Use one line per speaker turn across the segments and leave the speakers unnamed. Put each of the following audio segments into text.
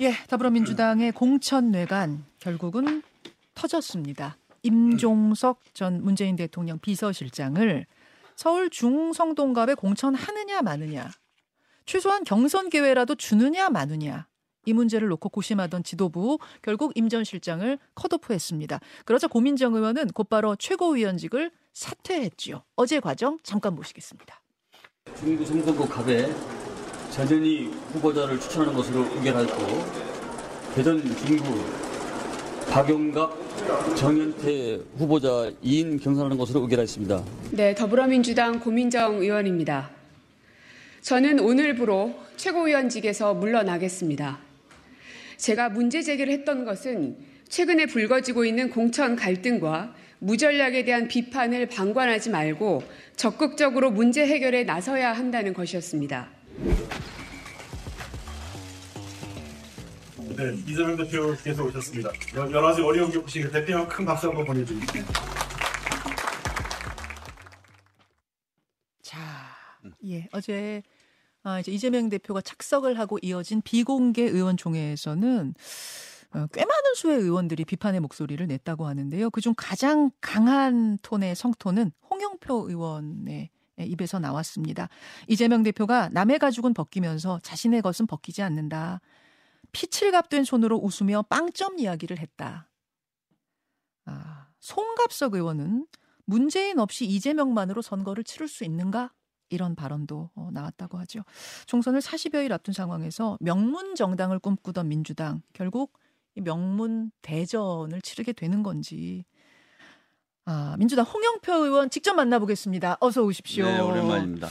예, 더불어민주당의 공천뇌관 결국은 터졌습니다. 임종석 전 문재인 대통령 비서실장을 서울 중성동갑에 공천하느냐 마느냐, 최소한 경선 기회라도 주느냐 마느냐 이 문제를 놓고 고심하던 지도부 결국 임 전 실장을 컷오프했습니다. 그러자 고민정 의원은 곧바로 최고위원직을 사퇴했지요. 어제 과정 잠깐 보시겠습니다.
중부 성선거 갑에 자전히 후보자를 추천하는 것으로 의결하였고 대전 중구 박용갑 정현태 후보자 2인 경선하는 것으로 의결하였습니다.
네, 더불어민주당 고민정 의원입니다. 저는 오늘부로 최고위원직에서 물러나겠습니다. 제가 문제 제기를 했던 것은 최근에 불거지고 있는 공천 갈등과 무전략에 대한 비판을 방관하지 말고 적극적으로 문제 해결에 나서야 한다는 것이었습니다.
네, 이재명 대표께서 오셨습니다. 여러 가지 어려운 겪으시 대표 큰 박수 한번 보내드립니다.
자, 예, 어제 아, 이제 이재명 대표가 착석을 하고 이어진 비공개 의원총회에서는 어, 꽤 많은 수의 의원들이 비판의 목소리를 냈다고 하는데요. 그중 가장 강한 톤의 성토는 홍영표 의원의 입에서 나왔습니다. 이재명 대표가 남의 가죽은 벗기면서 자신의 것은 벗기지 않는다. 피칠갑 된 손으로 웃으며 빵점 이야기를 했다. 아, 송갑석 의원은 문재인 없이 이재명만으로 선거를 치를 수 있는가? 이런 발언도 어, 나왔다고 하죠. 총선을 40여일 앞둔 상황에서 명문 정당을 꿈꾸던 민주당 결국 이 명문 대전을 치르게 되는 건지. 아, 민주당 홍영표 의원 직접 만나보겠습니다. 어서 오십시오.
네, 오랜만입니다.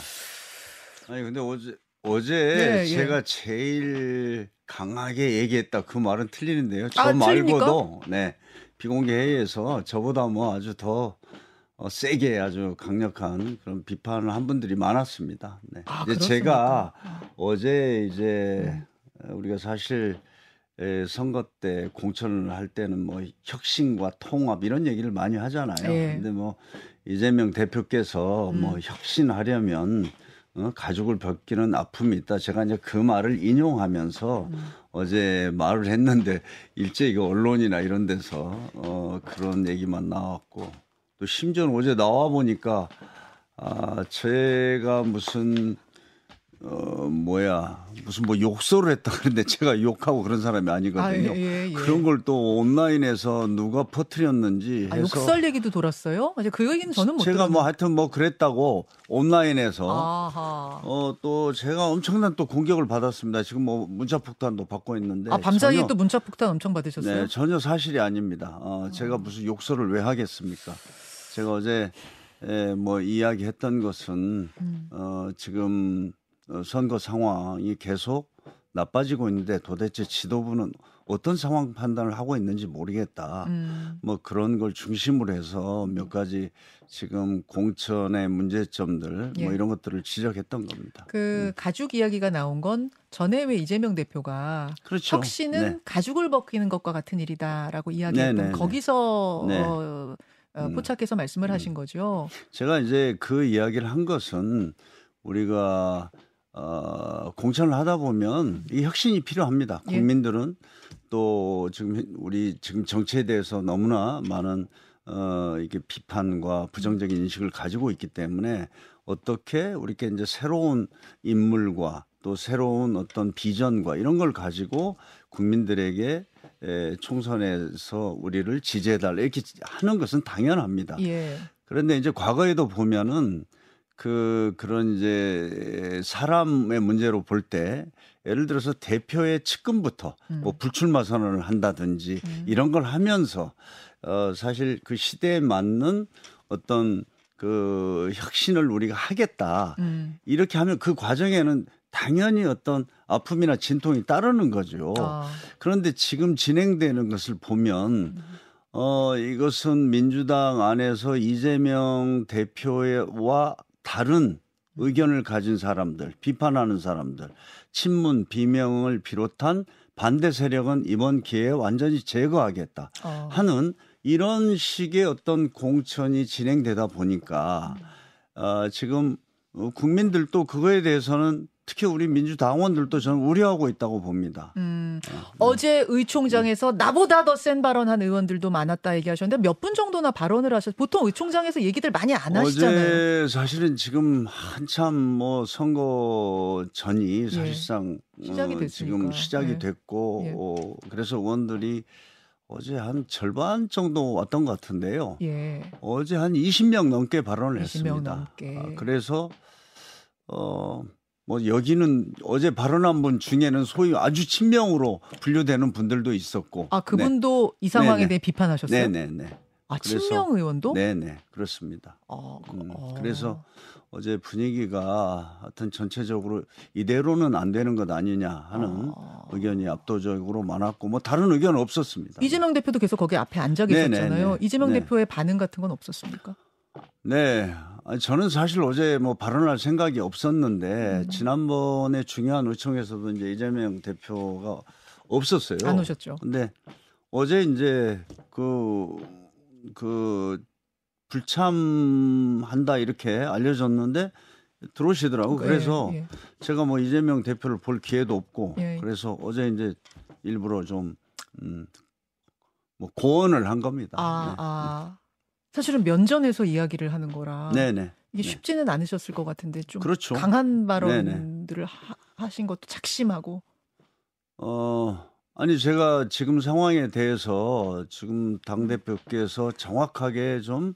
아니 근데 어제 어제
네,
제가
예.
제일 강하게 얘기했다 그 말은 틀리는데요. 저
아,
말고도 네 비공개 회의에서 저보다 뭐 아주 더 어, 세게 아주 강력한 그런 비판을 한 분들이 많았습니다. 네.
아,
이제? 제가
아.
어제 이제
음.
우리가 사실 에, 선거 때 공천을 할 때는 뭐 혁신과 통합 이런 얘기를 많이 하잖아요.
예.
근데 뭐 이재명 대표께서
음.
뭐 혁신하려면 어, 가죽을 벗기는 아픔이 있다. 제가 이제 그 말을 인용하면서
음.
어제 말을 했는데 일제 이거 언론이나 이런 데서 어, 그런 얘기만 나왔고 또 심지어 어제 나와 보니까 아, 제가 무슨 어 뭐야 무슨 뭐 욕설을 했다 그런데 제가 욕하고 그런 사람이 아니거든요.
아, 예, 예, 예.
그런 걸 또 온라인에서 누가 퍼뜨렸는지
아, 욕설 얘기도 돌았어요? 이제 그 얘기는 저는 못
제가
들었는데.
뭐 하여튼 뭐 그랬다고 온라인에서
아하.
어 또 제가 엄청난 또 공격을 받았습니다. 지금 뭐 문자 폭탄도 받고 있는데
아, 밤사이에
전혀-
또 문자 폭탄 엄청 받으셨어요?
네, 전혀 사실이 아닙니다. 어, 제가 무슨 욕설을 왜 하겠습니까? 제가 어제 에, 뭐 이야기했던 것은
음.
어, 지금 어, 선거 상황이 계속 나빠지고 있는데 도대체 지도부는 어떤 상황 판단을 하고 있는지 모르겠다.
음.
뭐 그런 걸 중심으로 해서 몇 가지 지금 공천의 문제점들
예.
뭐 이런 것들을 지적했던 겁니다.
그 가죽 이야기가 나온 건 전에 왜 이재명 대표가
그렇죠.
혁신은
네.
가죽을 벗기는 것과 같은 일이다라고 이야기했던
네, 네, 네.
거기서
네.
어, 어,
음.
포착해서 말씀을 하신 거죠.
제가 이제 그 이야기를 한 것은 우리가 어, 공천을 하다 보면 이 혁신이 필요합니다.
예.
국민들은 또 지금 우리 지금 정치에 대해서 너무나 많은 어, 이게 비판과 부정적인 인식을 가지고 있기 때문에 어떻게 우리께 이제 새로운 인물과 또 새로운 어떤 비전과 이런 걸 가지고 국민들에게 에, 총선에서 우리를 지지해달라 이렇게 하는 것은 당연합니다.
예.
그런데 이제 과거에도 보면은 그 그런 이제 사람의 문제로 볼 때 예를 들어서 대표의 측근부터 뭐 불출마 선언을 한다든지 이런 걸 하면서 어 사실 그 시대에 맞는 어떤 그 혁신을 우리가 하겠다.
음.
이렇게 하면 그 과정에는 당연히 어떤 아픔이나 진통이 따르는 거죠.
아,
그런데 지금 진행되는 것을 보면 어 이것은 민주당 안에서 이재명 대표와 다른 의견을 가진 사람들, 비판하는 사람들, 친문 비명을 비롯한 반대 세력은 이번 기회에 완전히 제거하겠다
어.
하는 이런 식의 어떤 공천이 진행되다 보니까 어, 지금 어, 국민들도 그거에 대해서는 특히 우리 민주당원들도 저는 우려하고 있다고 봅니다.
음, 어제 의총장에서 나보다 더 센 발언한 의원들도 많았다 얘기하셨는데 몇 분 정도나 발언을 하셨? 보통 의총장에서 얘기들 많이 안 하시잖아요.
어제 사실은 지금 한참 뭐 선거 전이 사실상
예. 시작이
어,
됐으니까.
지금 시작이
예.
됐고
예.
어, 그래서 의원들이 어제 한 절반 정도 왔던 것 같은데요.
예.
어제 한 20명 넘게 발언을
20명
했습니다.
넘게.
아, 그래서 어. 뭐 여기는 어제 발언한 분 중에는 소위 아주 친명으로 분류되는 분들도 있었고.
아 그분도 이 상황에
네네.
대해 비판하셨어요?
네네네.
아
그래서-
친명 의원도?
네네 그렇습니다.
어,
음,
어.
그래서 어제 분위기가 하여튼 전체적으로 이대로는 안 되는 것 아니냐 하는
어.
의견이 압도적으로 많았고 뭐 다른 의견은 없었습니다.
이재명 대표도 계속 거기 앞에 앉아
네네네.
계셨잖아요. 이재명
네.
대표의 반응 같은 건 없었습니까?
네. 저는 사실 어제 뭐 발언할 생각이 없었는데
음.
지난번에 중요한 의총에서도 이제 이재명 대표가 없었어요.
안 오셨죠?
근데 어제 이제 그, 그 불참한다 이렇게 알려졌는데 들어오시더라고.
예,
그래서
예.
제가 뭐 이재명 대표를 볼 기회도 없고
예.
그래서 어제 이제 일부러 좀, 음, 뭐 고언을 한 겁니다.
아, 아. 사실은 면전에서 이야기를 하는 거라
네. 네네.
이게
네.
쉽지는 않으셨을 것 같은데 좀
그렇죠.
강한 발언들을 하, 하신 것도 작심하고
어, 아니 제가 지금 상황에 대해서 지금 당 대표께서 정확하게 좀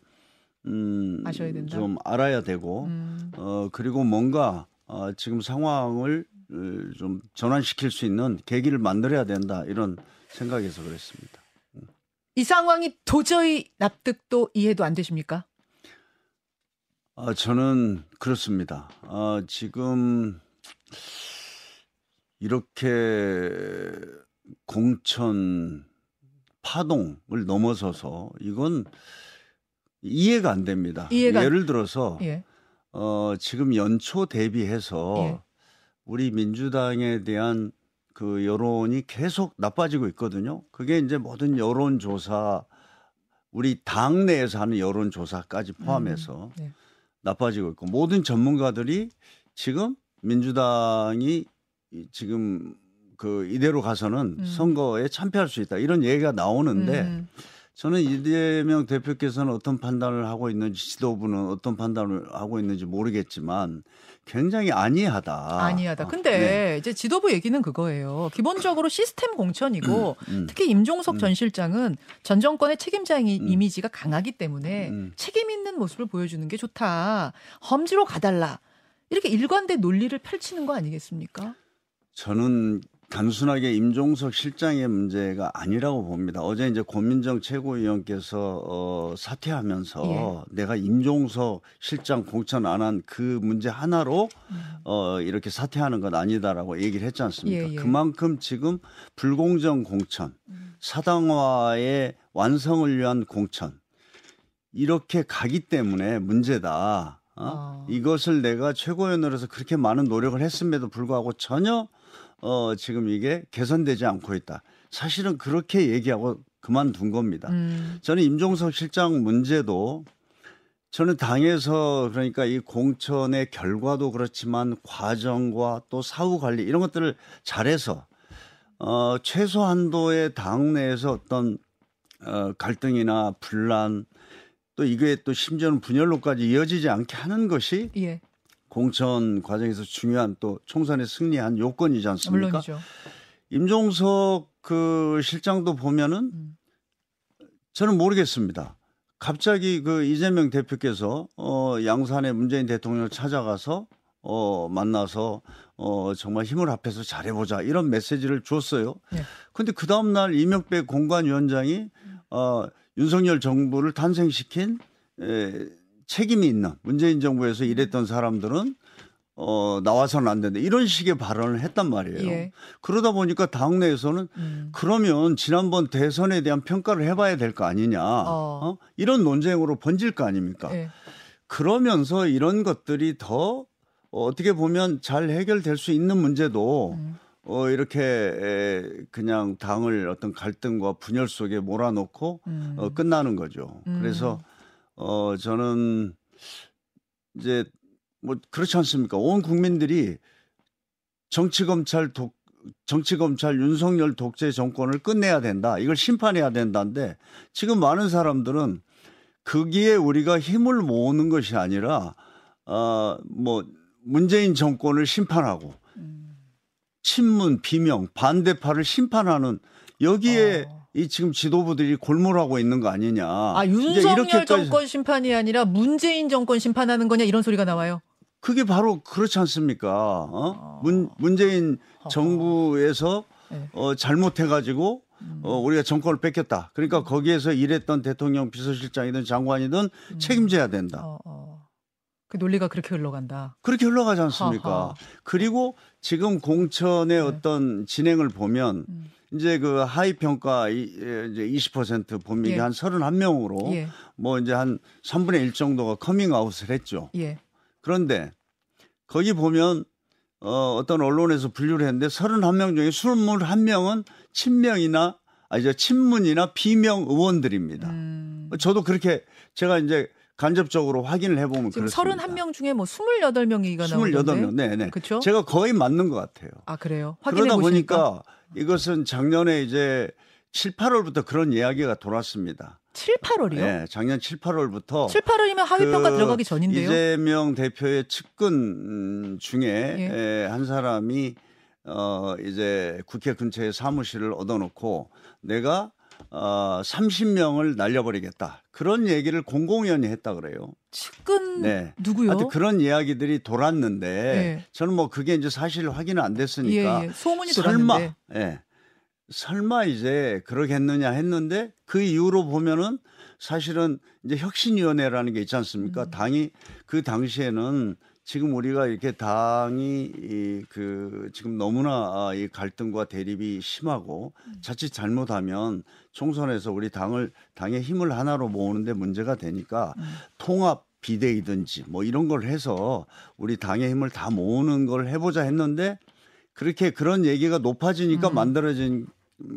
음,
아셔야 된다?
좀 알아야 되고
음,
어 그리고 뭔가 어, 지금 상황을 어, 좀 전환시킬 수 있는 계기를 만들어야 된다 이런 생각에서 그랬습니다.
이 상황이 도저히 납득도 이해도 안 되십니까?
아, 저는 그렇습니다. 아, 지금 이렇게 공천 파동을 넘어서서 이건 이해가 안 됩니다.
이해가 안-
예를 들어서
예.
어, 지금 연초 대비해서
예.
우리 민주당에 대한 그 여론이 계속 나빠지고 있거든요. 그게 이제 모든 여론조사 우리 당 내에서 하는 여론조사까지 포함해서
음, 네.
나빠지고 있고 모든 전문가들이 지금 민주당이 이- 지금 그 이대로 가서는
음.
선거에 참패할 수 있다 이런 얘기가 나오는데
음,
저는 이재명 대표께서는 어떤 판단을 하고 있는지 지도부는 어떤 판단을 하고 있는지 모르겠지만 굉장히 안이하다.
아니하다.
어,
근데
네.
이제 지도부 얘기는 그거예요. 기본적으로 시스템 공천이고
음.
특히 임종석
음.
전 실장은 전 정권의 책임자인 이-
음.
이미지가 강하기 때문에
음.
책임 있는 모습을 보여주는 게 좋다. 험지로 가달라. 이렇게 일관된 논리를 펼치는 거 아니겠습니까?
저는 단순하게 임종석 실장의 문제가 아니라고 봅니다. 어제 이제 고민정 최고위원께서 어, 사퇴하면서
예.
내가 임종석 실장 공천 안 한 그 문제 하나로 어, 이렇게 사퇴하는 건 아니다라고 얘기를 했지 않습니까?
예, 예.
그만큼 지금 불공정 공천, 사당화의 완성을 위한 공천 이렇게 가기 때문에 문제다. 어?
아.
이것을 내가 최고위원으로서 그렇게 많은 노력을 했음에도 불구하고 전혀 어, 지금 이게 개선되지 않고 있다. 사실은 그렇게 얘기하고 그만둔 겁니다.
음,
저는 임종석 실장 문제도 저는 당에서 그러니까 이 공천의 결과도 그렇지만 과정과 또 사후 관리 이런 것들을 잘해서 어, 최소한도의 당 내에서 어떤 어, 갈등이나 분란 또 이게 또 심지어는 분열로까지 이어지지 않게 하는 것이
예,
공천 과정에서 중요한 또 총선에 승리한 요건이지 않습니까?
물론이죠.
임종석 그 실장도 보면은
음.
저는 모르겠습니다. 갑자기 그 이재명 대표께서 어 양산에 문재인 대통령을 찾아가서 어 만나서 어 정말 힘을 합해서 잘해 보자 이런 메시지를 줬어요.
네.
근데 그 다음 날 이명배 공관위원장이 어 윤석열 정부를 탄생시킨 에, 책임이 있는 문재인 정부에서 일했던 사람들은 어 나와서는 안 된다 이런 식의 발언을 했단 말이에요.
예.
그러다 보니까 당내에서는
음.
그러면 지난번 대선에 대한 평가를 해봐야 될 거 아니냐.
어.
어? 이런 논쟁으로 번질 거 아닙니까?
예.
그러면서 이런 것들이 더 어떻게 보면 잘 해결될 수 있는 문제도
음.
어, 이렇게 에, 그냥 당을 어떤 갈등과 분열 속에 몰아넣고
음.
어, 끝나는 거죠.
음.
그래서 어, 저는 이제 뭐 그렇지 않습니까? 온 국민들이 정치 검찰 독 정치 검찰 윤석열 독재 정권을 끝내야 된다. 이걸 심판해야 된다는데 지금 많은 사람들은 거기에 우리가 힘을 모으는 것이 아니라 어뭐 문재인 정권을 심판하고 친문 비명 반대파를 심판하는 여기에
어.
이 지금 지도부들이 골몰하고 있는 거 아니냐.
아, 윤석열 정권 심판이 아니라 문재인 정권 심판하는 거냐 이런 소리가 나와요.
그게 바로 그렇지 않습니까? 어?
어.
문, 문재인 정부에서
네.
어, 잘못해가지고
음.
어, 우리가 정권을 뺏겼다. 그러니까 거기에서 일했던 대통령 비서실장이든 장관이든 책임져야 된다.
음. 어, 어. 그 논리가 그렇게 흘러간다.
그렇게 흘러가지 않습니까?
하하.
그리고 지금 공천의 어떤 진행을 보면
네. 음.
이제 그 하위 평가 이- 예, 이제 20% 본미기
예.
한 31명으로
예,
뭐 이제 한 3분의 1 정도가 커밍아웃을 했죠.
예.
그런데 거기 보면 어, 어떤 언론에서 분류를 했는데 31명 중에 21명은 친명이나 아 이제 친문이나 비명 의원들입니다.
음.
저도 그렇게 제가 이제 간접적으로 확인을 해보면
지금
그렇습니다.
31명 중에 뭐 28명 얘기가 나오는데.
28명, 네 네.
그쵸?
제가 거의 맞는 것 같아요.
아, 그래요. 확인해
그러다. 보니까 이것은 작년에 이제 7, 8월부터 그런 이야기가 돌았습니다.
7, 8월이요?
예, 작년 7, 8월부터
7, 8월이면 하위 평가 들어가기 전인데요.
이재명 대표의 측근 음, 중에
예.
에, 한 사람이 어 이제 국회 근처에 사무실을 얻어놓고 내가 어 30명을 날려버리겠다 그런 얘기를 공공연히 했다 그래요.
측근
네.
누구요?
하여튼 그런 이야기들이 돌았는데
예.
저는 뭐 그게 이제 사실 확인은 안 됐으니까
예, 예. 소문이
설마
돌았는데.
예. 설마 이제 그러겠느냐 했는데 그 이후로 보면은 사실은 이제 혁신위원회라는 게 있지 않습니까?
음.
당이 그 당시에는 지금 우리가 이렇게 당이 이 그 지금 너무나 아, 이 갈등과 대립이 심하고
음.
자칫 잘못하면 총선에서 우리 당을 당의 힘을 하나로 모으는데 문제가 되니까
음.
통합 비대이든지 뭐 이런 걸 해서 우리 당의 힘을 다 모으는 걸 해보자 했는데 그렇게 그런 얘기가 높아지니까
음.
만들어진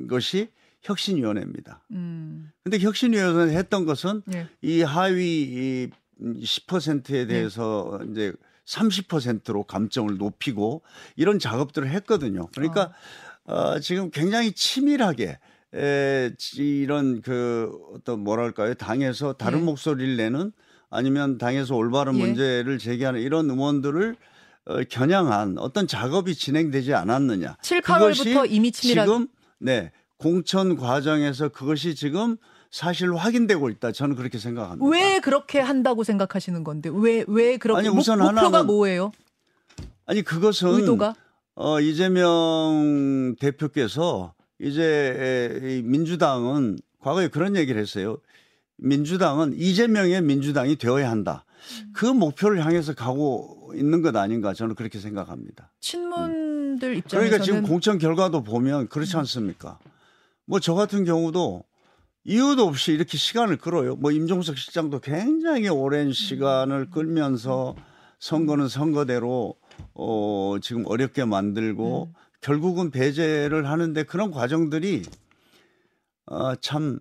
것이 혁신위원회입니다.
음.
근데 혁신위원회 했던 것은
예.
이 하위 이 10%에 대해서 이제 30%로 감점을 높이고 이런 작업들을 했거든요. 그러니까 어, 지금 굉장히 치밀하게 에, 이런 그 어떤 뭐랄까요 당에서 다른
예.
목소리를 내는 아니면 당에서 올바른
예.
문제를 제기하는 이런 의원들을 어, 겨냥한 어떤 작업이 진행되지 않았느냐.
7,
그것이
8월부터 이미 치밀하게
지금 네 공천 과정에서 그것이 지금 사실 확인되고 있다. 저는 그렇게 생각합니다.
왜 그렇게 한다고 생각하시는 건데 왜 왜 그렇게
아니,
목-
우선
목표가
하나는
뭐예요?
아니 그것은
의도가
어, 이재명 대표께서 이제 이 민주당은 과거에 그런 얘기를 했어요. 민주당은 이재명의 민주당이 되어야 한다. 그 목표를 향해서 가고 있는 것 아닌가 저는 그렇게 생각합니다.
친문들 입장에서는
그러니까 지금 공천 결과도 보면 그렇지 않습니까? 뭐 저 같은 경우도 이유도 없이 이렇게 시간을 끌어요. 뭐 임종석 실장도 굉장히 오랜 시간을 끌면서 선거는 선거대로 어 지금 어렵게 만들고 결국은 배제를 하는데 그런 과정들이 어 참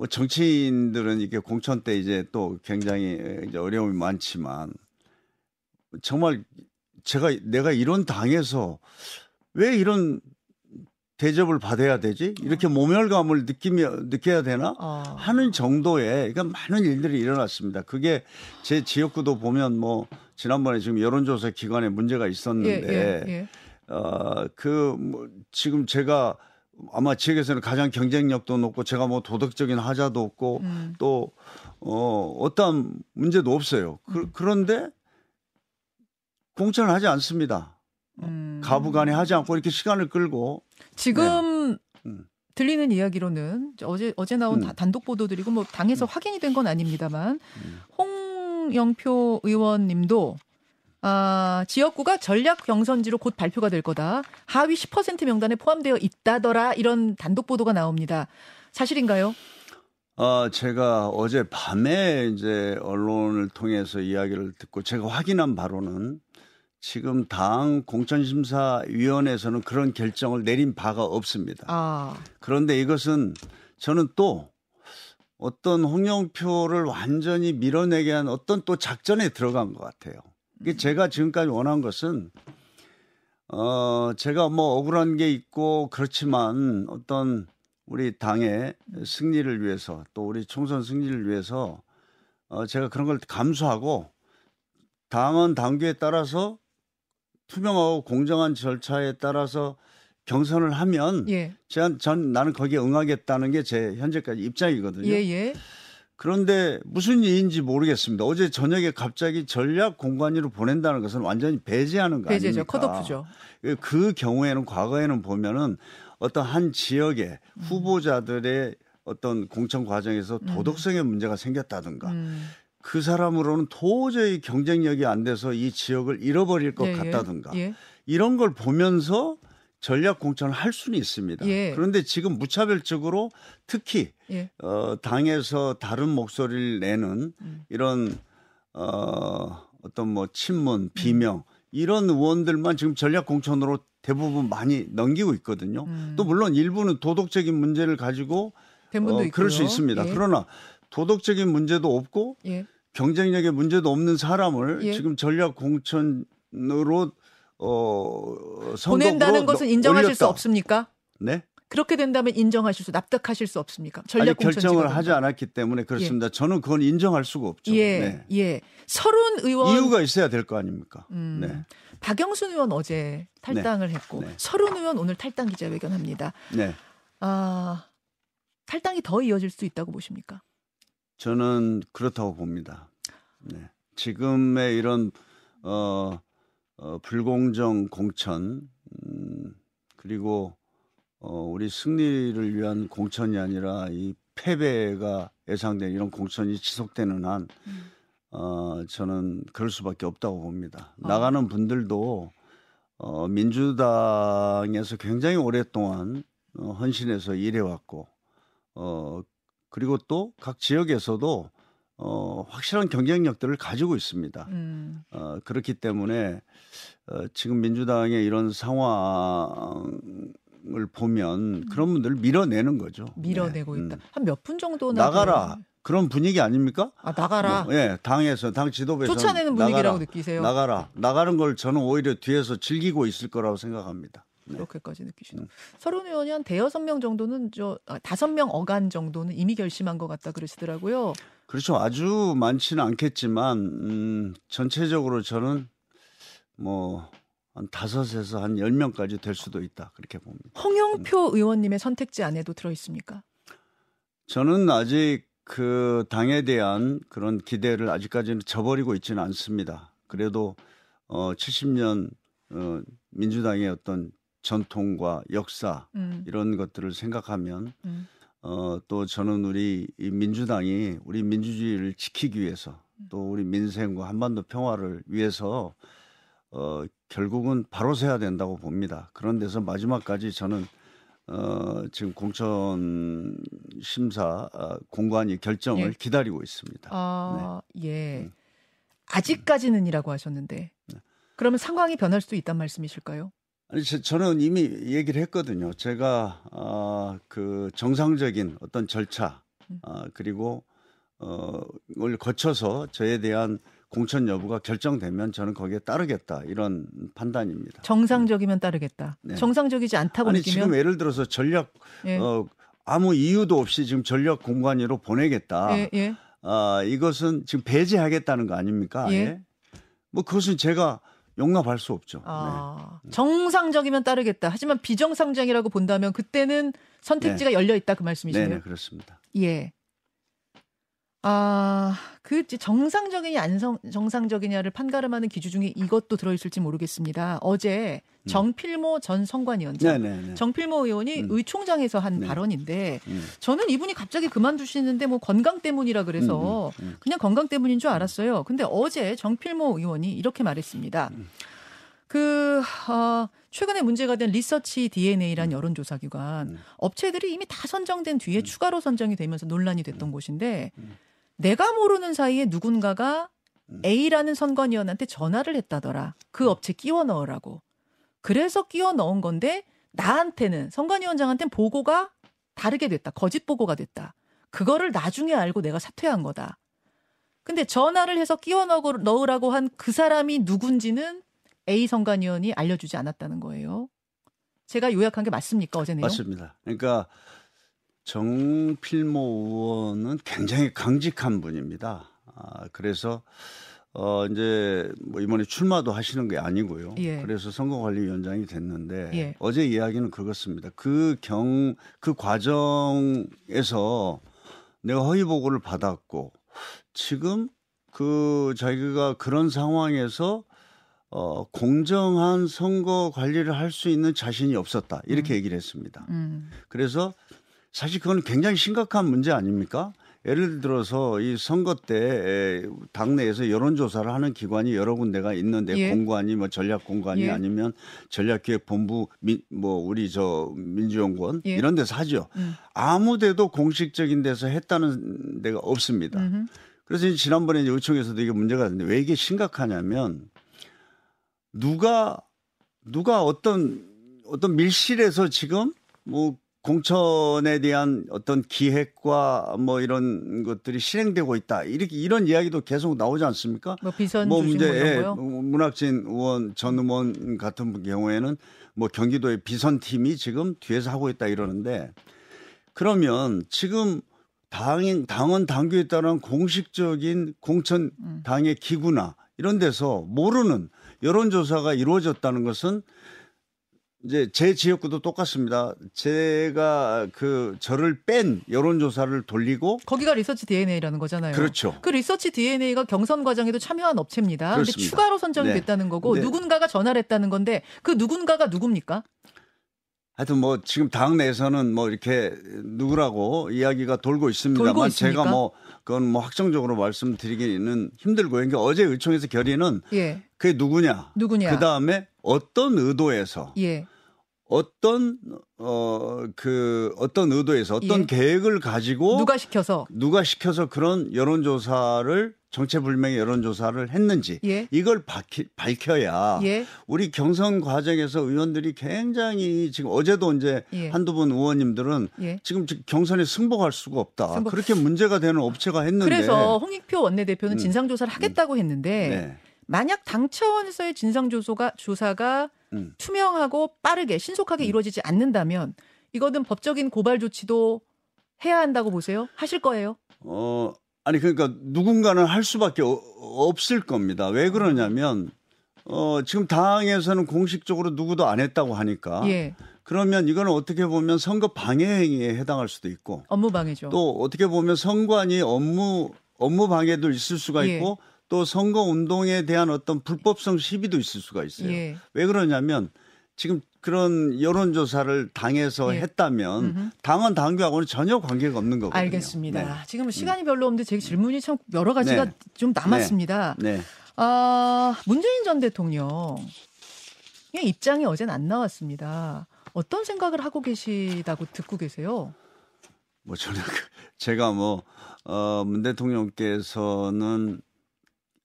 뭐 정치인들은 이게 공천 때 이제 또 굉장히 이제 어려움이 많지만 정말 제가 내가 이런 당에서 왜 이런 대접을 받아야 되지? 이렇게 모멸감을 느끼며 느껴야 되나?
어.
하는 정도의 그러니까 많은 일들이 일어났습니다. 그게 제 지역구도 보면 뭐 지난번에 지금 여론조사 기관에 문제가
예,
있었는데
예, 예.
어 그 뭐 지금 제가 아마 지역에서는 가장 경쟁력도 높고 제가 뭐 도덕적인 하자도 없고
음.
또 어, 어떠한 문제도 없어요.
음.
그, 런데 공천을 하지 않습니다.
음.
가부간에 하지 않고 이렇게 시간을 끌고
지금
음.
들리는 이야기로는 어제 어제 나온
음.
다- 단독 보도들이고 뭐 당에서 확인이 된 건 아닙니다만
음.
홍영표 의원님도 아, 지역구가 전략 경선지로 곧 발표가 될 거다. 하위 10% 명단에 포함되어 있다더라. 이런 단독 보도가 나옵니다. 사실인가요?
어, 제가 어제 밤에 이제 언론을 통해서 이야기를 듣고 제가 확인한 바로는 지금 당 공천심사위원회에서는 그런 결정을 내린 바가 없습니다.
아,
그런데 이것은 저는 또 어떤 홍영표를 완전히 밀어내게 한 어떤 또 작전에 들어간 것 같아요. 이게 제가 지금까지 원한 것은 어, 제가 뭐 억울한 게 있고 그렇지만 어떤 우리 당의 승리를 위해서 또 우리 총선 승리를 위해서 어, 제가 그런 걸 감수하고 당은 당규에 따라서 투명하고 공정한 절차에 따라서 경선을 하면
예.
전, 전 나는 거기에 응하겠다는 게 제 현재까지 입장이거든요.
예, 예.
그런데 무슨 일인지 모르겠습니다. 어제 저녁에 갑자기 전략 공관위로 보낸다는 것은 완전히 배제하는 거
배제죠.
아닙니까?
컷오프죠.
그 경우에는 과거에는 보면은 어떤 한 지역의
음.
후보자들의 어떤 공천 과정에서 도덕성의 문제가 생겼다든가
음.
그 사람으로는 도저히 경쟁력이 안 돼서 이 지역을 잃어버릴 것
예, 예.
같다든가
예.
이런 걸 보면서 전략 공천을 할 수는 있습니다.
예.
그런데 지금 무차별적으로 특히
예.
어, 당에서 다른 목소리를 내는
음.
이런 어, 어떤 뭐 친문, 비명 이런 의원들만 지금 전략 공천으로 대부분 많이 넘기고 있거든요.
음.
또 물론 일부는 도덕적인 문제를 가지고 어. 그럴 수 있습니다.
예.
그러나 도덕적인 문제도 없고
예.
경쟁력의 문제도 없는 사람을
예.
지금 전략 공천으로 어
보낸다는 것은 인정하실 수
올렸다.
없습니까?
네?
그렇게 된다면 인정하실 수, 납득하실 수 없습니까?
아니
전략
결정을 하지. 않았기 때문에 그렇습니다. 저는 그건 인정할 수가 없죠.
예,
네.
예. 서른 의원
이유가 있어야 될 거 아닙니까?
음,
네.
박영순 의원 어제 탈당을 했고
네.
서른 의원 오늘 탈당 기자회견합니다.
네.
아 탈당이 더 이어질 수 있다고 보십니까?
저는 그렇다고 봅니다. 네. 지금의 이런 어, 어 불공정 공천 음, 그리고 어 우리 승리를 위한 공천이 아니라 이 패배가 예상된 이런 공천이 지속되는 한
음.
어, 저는 그럴 수밖에 없다고 봅니다.
아.
나가는 분들도 어, 민주당에서 굉장히 오랫동안 어, 헌신해서 일해왔고, 어, 그리고 또 각 지역에서도 어, 확실한 경쟁력들을 가지고 있습니다.
음,
어, 그렇기 때문에 어, 지금 민주당의 이런 상황을 보면 그런 분들을 밀어내는 거죠.
밀어내고
네.
있다.
음.
한몇 분 정도나
나가라.
돼요?
그런 분위기 아닙니까?
아 나가라.
뭐, 예, 당에서 당 지도부에서
쫓아내는 분위기라고 느끼세요?
나가라. 나가는 걸 저는 오히려 뒤에서 즐기고 있을 거라고 생각합니다. 네.
그렇게까지 느끼시는. 서른 의원이 한 대여섯 명 정도는 저 아, 다섯 명 어간 정도는 이미 결심한 것 같다 그러시더라고요.
그렇죠. 아주 많지는 않겠지만 음, 전체적으로 저는 뭐 한 다섯에서 한 열 명까지 될 수도 있다 그렇게 봅니다.
홍영표 의원님의 선택지 안에도 들어 있습니까?
저는 아직 그 당에 대한 그런 기대를 아직까지는 저버리고 있지는 않습니다. 그래도 어 70년 어 민주당의 어떤 전통과 역사
음,
이런 것들을 생각하면
음.
어, 또 저는 우리 이 민주당이 우리 민주주의를 지키기 위해서 또 우리 민생과 한반도 평화를 위해서 어, 결국은 바로 서야 된다고 봅니다. 그런 데서 마지막까지 저는 어, 지금 공천 심사 어, 공관위 결정을
예.
기다리고 있습니다.
아, 예.
음.
아직까지는이라고 하셨는데.
네.
그러면 상황이 변할 수도 있단 말씀이실까요?
아니 저, 저는 이미 얘기를 했거든요. 제가 아, 그 정상적인 어떤 절차 아, 그리고 어을 거쳐서 저에 대한 공천 여부가 결정되면 저는 거기에 따르겠다 이런 판단입니다.
정상적이면 따르겠다.
네.
정상적이지 않다고
아니
느끼면
지금 예를 들어서 전략
예.
어, 아무 이유도 없이 지금 전략 공관위로 보내겠다.
예, 예.
아 이것은 지금 배제하겠다는 거 아닙니까?
예.
예. 뭐 그것은 제가 용납할 수 없죠. 네.
아, 정상적이면 따르겠다. 하지만 비정상적이라고 본다면 그때는 선택지가 열려 있다 그
네,
말씀이시네요.
네 그렇습니다.
예. 아, 그 정상적이냐 안 성- 정상적이냐를 판가름하는 기준 중에 이것도 들어있을지 모르겠습니다. 어제 정필모 전 성관위원장,
네, 네, 네.
정필모 의원이
음.
의총장에서 한
네.
발언인데
음.
저는 이분이 갑자기 그만두시는데 뭐 건강 때문이라 그래서
음, 음, 음.
그냥 건강 때문인 줄 알았어요. 근데 어제 정필모 의원이 이렇게 말했습니다.
음.
그, 어, 최근에 문제가 된 리서치 DNA란 여론조사 기관,
음.
업체들이 이미 다 선정된 뒤에 추가로 선정이 되면서 논란이 됐던
음.
곳인데, 내가 모르는 사이에 누군가가
음.
A라는 선관위원한테 전화를 했다더라. 그 업체 끼워 넣으라고. 그래서 끼워 넣은 건데, 나한테는, 선관위원장한테는 보고가 다르게 됐다. 거짓 보고가 됐다. 그거를 나중에 알고 내가 사퇴한 거다. 근데 전화를 해서 끼워 넣으- 넣으라고 한 그 사람이 누군지는 A 선관위원이 알려주지 않았다는 거예요. 제가 요약한 게 맞습니까 어제 내용?
맞습니다. 그러니까 정필모 의원은 굉장히 강직한 분입니다. 아, 그래서 어 이제 뭐 이번에 출마도 하시는 게 아니고요.
예.
그래서 선거관리위원장이 됐는데
예.
어제 이야기는 그렇습니다. 그 경그 과정에서 내가 허위 보고를 받았고 지금 그 자기가 그런 상황에서 어 공정한 선거 관리를 할 수 있는 자신이 없었다 이렇게 얘기를 했습니다.
음.
그래서 사실 그건 굉장히 심각한 문제 아닙니까? 예를 들어서 이 선거 때 에, 당내에서 여론조사를 하는 기관이 여러 군데가 있는데
예.
공관이 뭐 전략공관이
예.
아니면 전략기획본부 민, 뭐 우리 저 민주연구원
예.
이런 데서 하죠.
음.
아무데도 공식적인 데서 했다는 데가 없습니다.
음흠.
그래서 지난번에 이제 의총에서도 이게 문제가 됐는데 왜 이게 심각하냐면 누가 누가 어떤 어떤 밀실에서 지금 뭐 공천에 대한 어떤 기획과 뭐 이런 것들이 실행되고 있다 이렇게 이런 이야기도 계속 나오지 않습니까?
뭐 비선
뭐 문제
뭐
예,
거요?
문학진 의원 전 의원 같은 경우에는 뭐 경기도의 비선 팀이 지금 뒤에서 하고 있다 이러는데 그러면 지금 당 당원 당규에 따른 공식적인 공천
음.
당의 기구나 이런 데서 모르는 여론조사가 이루어졌다는 것은 이제 제 지역구도 똑같습니다. 제가 그 저를 뺀 여론조사를 돌리고
거기가 리서치 DNA라는 거잖아요.
그렇죠.
그 리서치 DNA가 경선 과정에도 참여한 업체입니다.
그렇습니다.
추가로 선정이
네.
됐다는 거고
네.
누군가가 전화를 했다는 건데 그 누군가가 누굽니까?
하여튼 뭐 지금 당 내에서는 뭐 이렇게 누구라고 이야기가 돌고
돌고
있습니다만
있습니까?
제가 뭐 그건 뭐 확정적으로 말씀드리기는 힘들고요. 그러니까 어제 의총에서 결의는
예.
그게 누구냐.
누구냐?
그 다음에 어떤 의도에서
예.
어떤 어 그 어떤 의도에서 어떤
예.
계획을 가지고
누가 시켜서
누가 시켜서 그런 여론조사를 정체불명의 여론조사를 했는지
예.
이걸 밝히, 밝혀야
예.
우리 경선 과정에서 의원들이 굉장히 지금 어제도 이제
예.
한두 분 의원님들은
예.
지금 경선에 승복할 수가 없다.
승복-
그렇게 문제가 되는 업체가 했는데
그래서 홍익표 원내대표는
음.
진상조사를 하겠다고 했는데
네.
만약 당 차원에서의 진상 조사가 조사가
음.
투명하고 빠르게 신속하게 이루어지지 않는다면 이거는 법적인 고발 조치도 해야 한다고 보세요? 하실 거예요?
어 아니 그러니까 누군가는 할 수밖에 어- 없을 겁니다. 왜 그러냐면 어 지금 당에서는 공식적으로 누구도 안 했다고 하니까
예.
그러면 이거는 어떻게 보면 선거 방해 행위에 해당할 수도 있고
업무 방해죠.
또 어떻게 보면 선관위 업무 업무 방해도 있을 수가
예.
있고 또 선거 운동에 대한 어떤 불법성 시비도 있을 수가 있어요.
예.
왜 그러냐면 지금 그런 여론조사를 당에서
예.
했다면
음흠.
당원 당규하고는 전혀 관계가 없는 거거든요.
알겠습니다.
네.
지금 시간이 별로 없는데 제 질문이 참 여러 가지가
네.
좀 남았습니다.
네.
아, 문재인 전 대통령 의 입장이 어제는 안 나왔습니다. 어떤 생각을 하고 계시다고 듣고 계세요?
뭐 저는 그- 제가 뭐, 어, 문 대통령께서는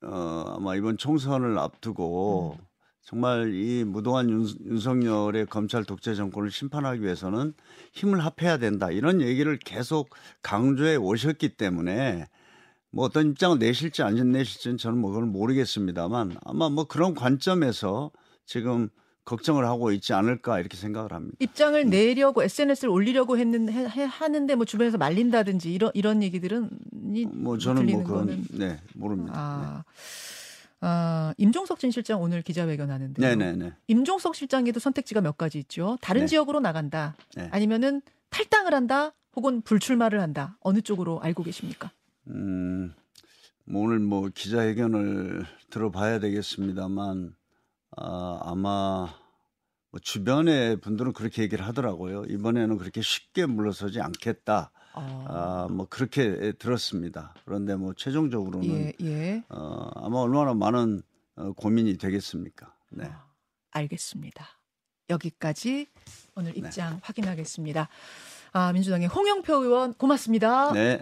어, 아마 이번 총선을 앞두고
음.
정말 이 무도한 윤, 윤석열의 검찰 독재 정권을 심판하기 위해서는 힘을 합해야 된다. 이런 얘기를 계속 강조해 오셨기 때문에 뭐 어떤 입장을 내실지 안 내실지는 저는 뭐 그걸 모르겠습니다만 아마 뭐 그런 관점에서 지금 걱정을 하고 있지 않을까 이렇게 생각을 합니다.
입장을 내려고 SNS를 올리려고 했는 해- 해- 하는데 뭐 주변에서 말린다든지 이런 이런 얘기들은 이-
뭐
저는
뭐 그건
거는
네 모릅니다.
아, 아 임종석 전 실장 오늘 기자회견 하는데
네, 네, 네.
임종석 실장에도 선택지가 몇 가지 있죠. 다른
네.
지역으로 나간다.
네.
아니면은 탈당을 한다. 혹은 불출마를 한다. 어느 쪽으로 알고 계십니까?
음, 뭐 오늘 뭐 기자회견을 들어봐야 되겠습니다만 아, 아마 뭐 주변의 분들은 그렇게 얘기를 하더라고요. 이번에는 그렇게 쉽게 물러서지 않겠다.
아,
아, 뭐 그렇게 들었습니다. 그런데 뭐 최종적으로는
예, 예.
어, 아마 얼마나 많은 어, 고민이 되겠습니까? 네.
아, 알겠습니다. 여기까지 오늘
네.
입장 확인하겠습니다. 아, 민주당의 홍영표 의원 고맙습니다.
네.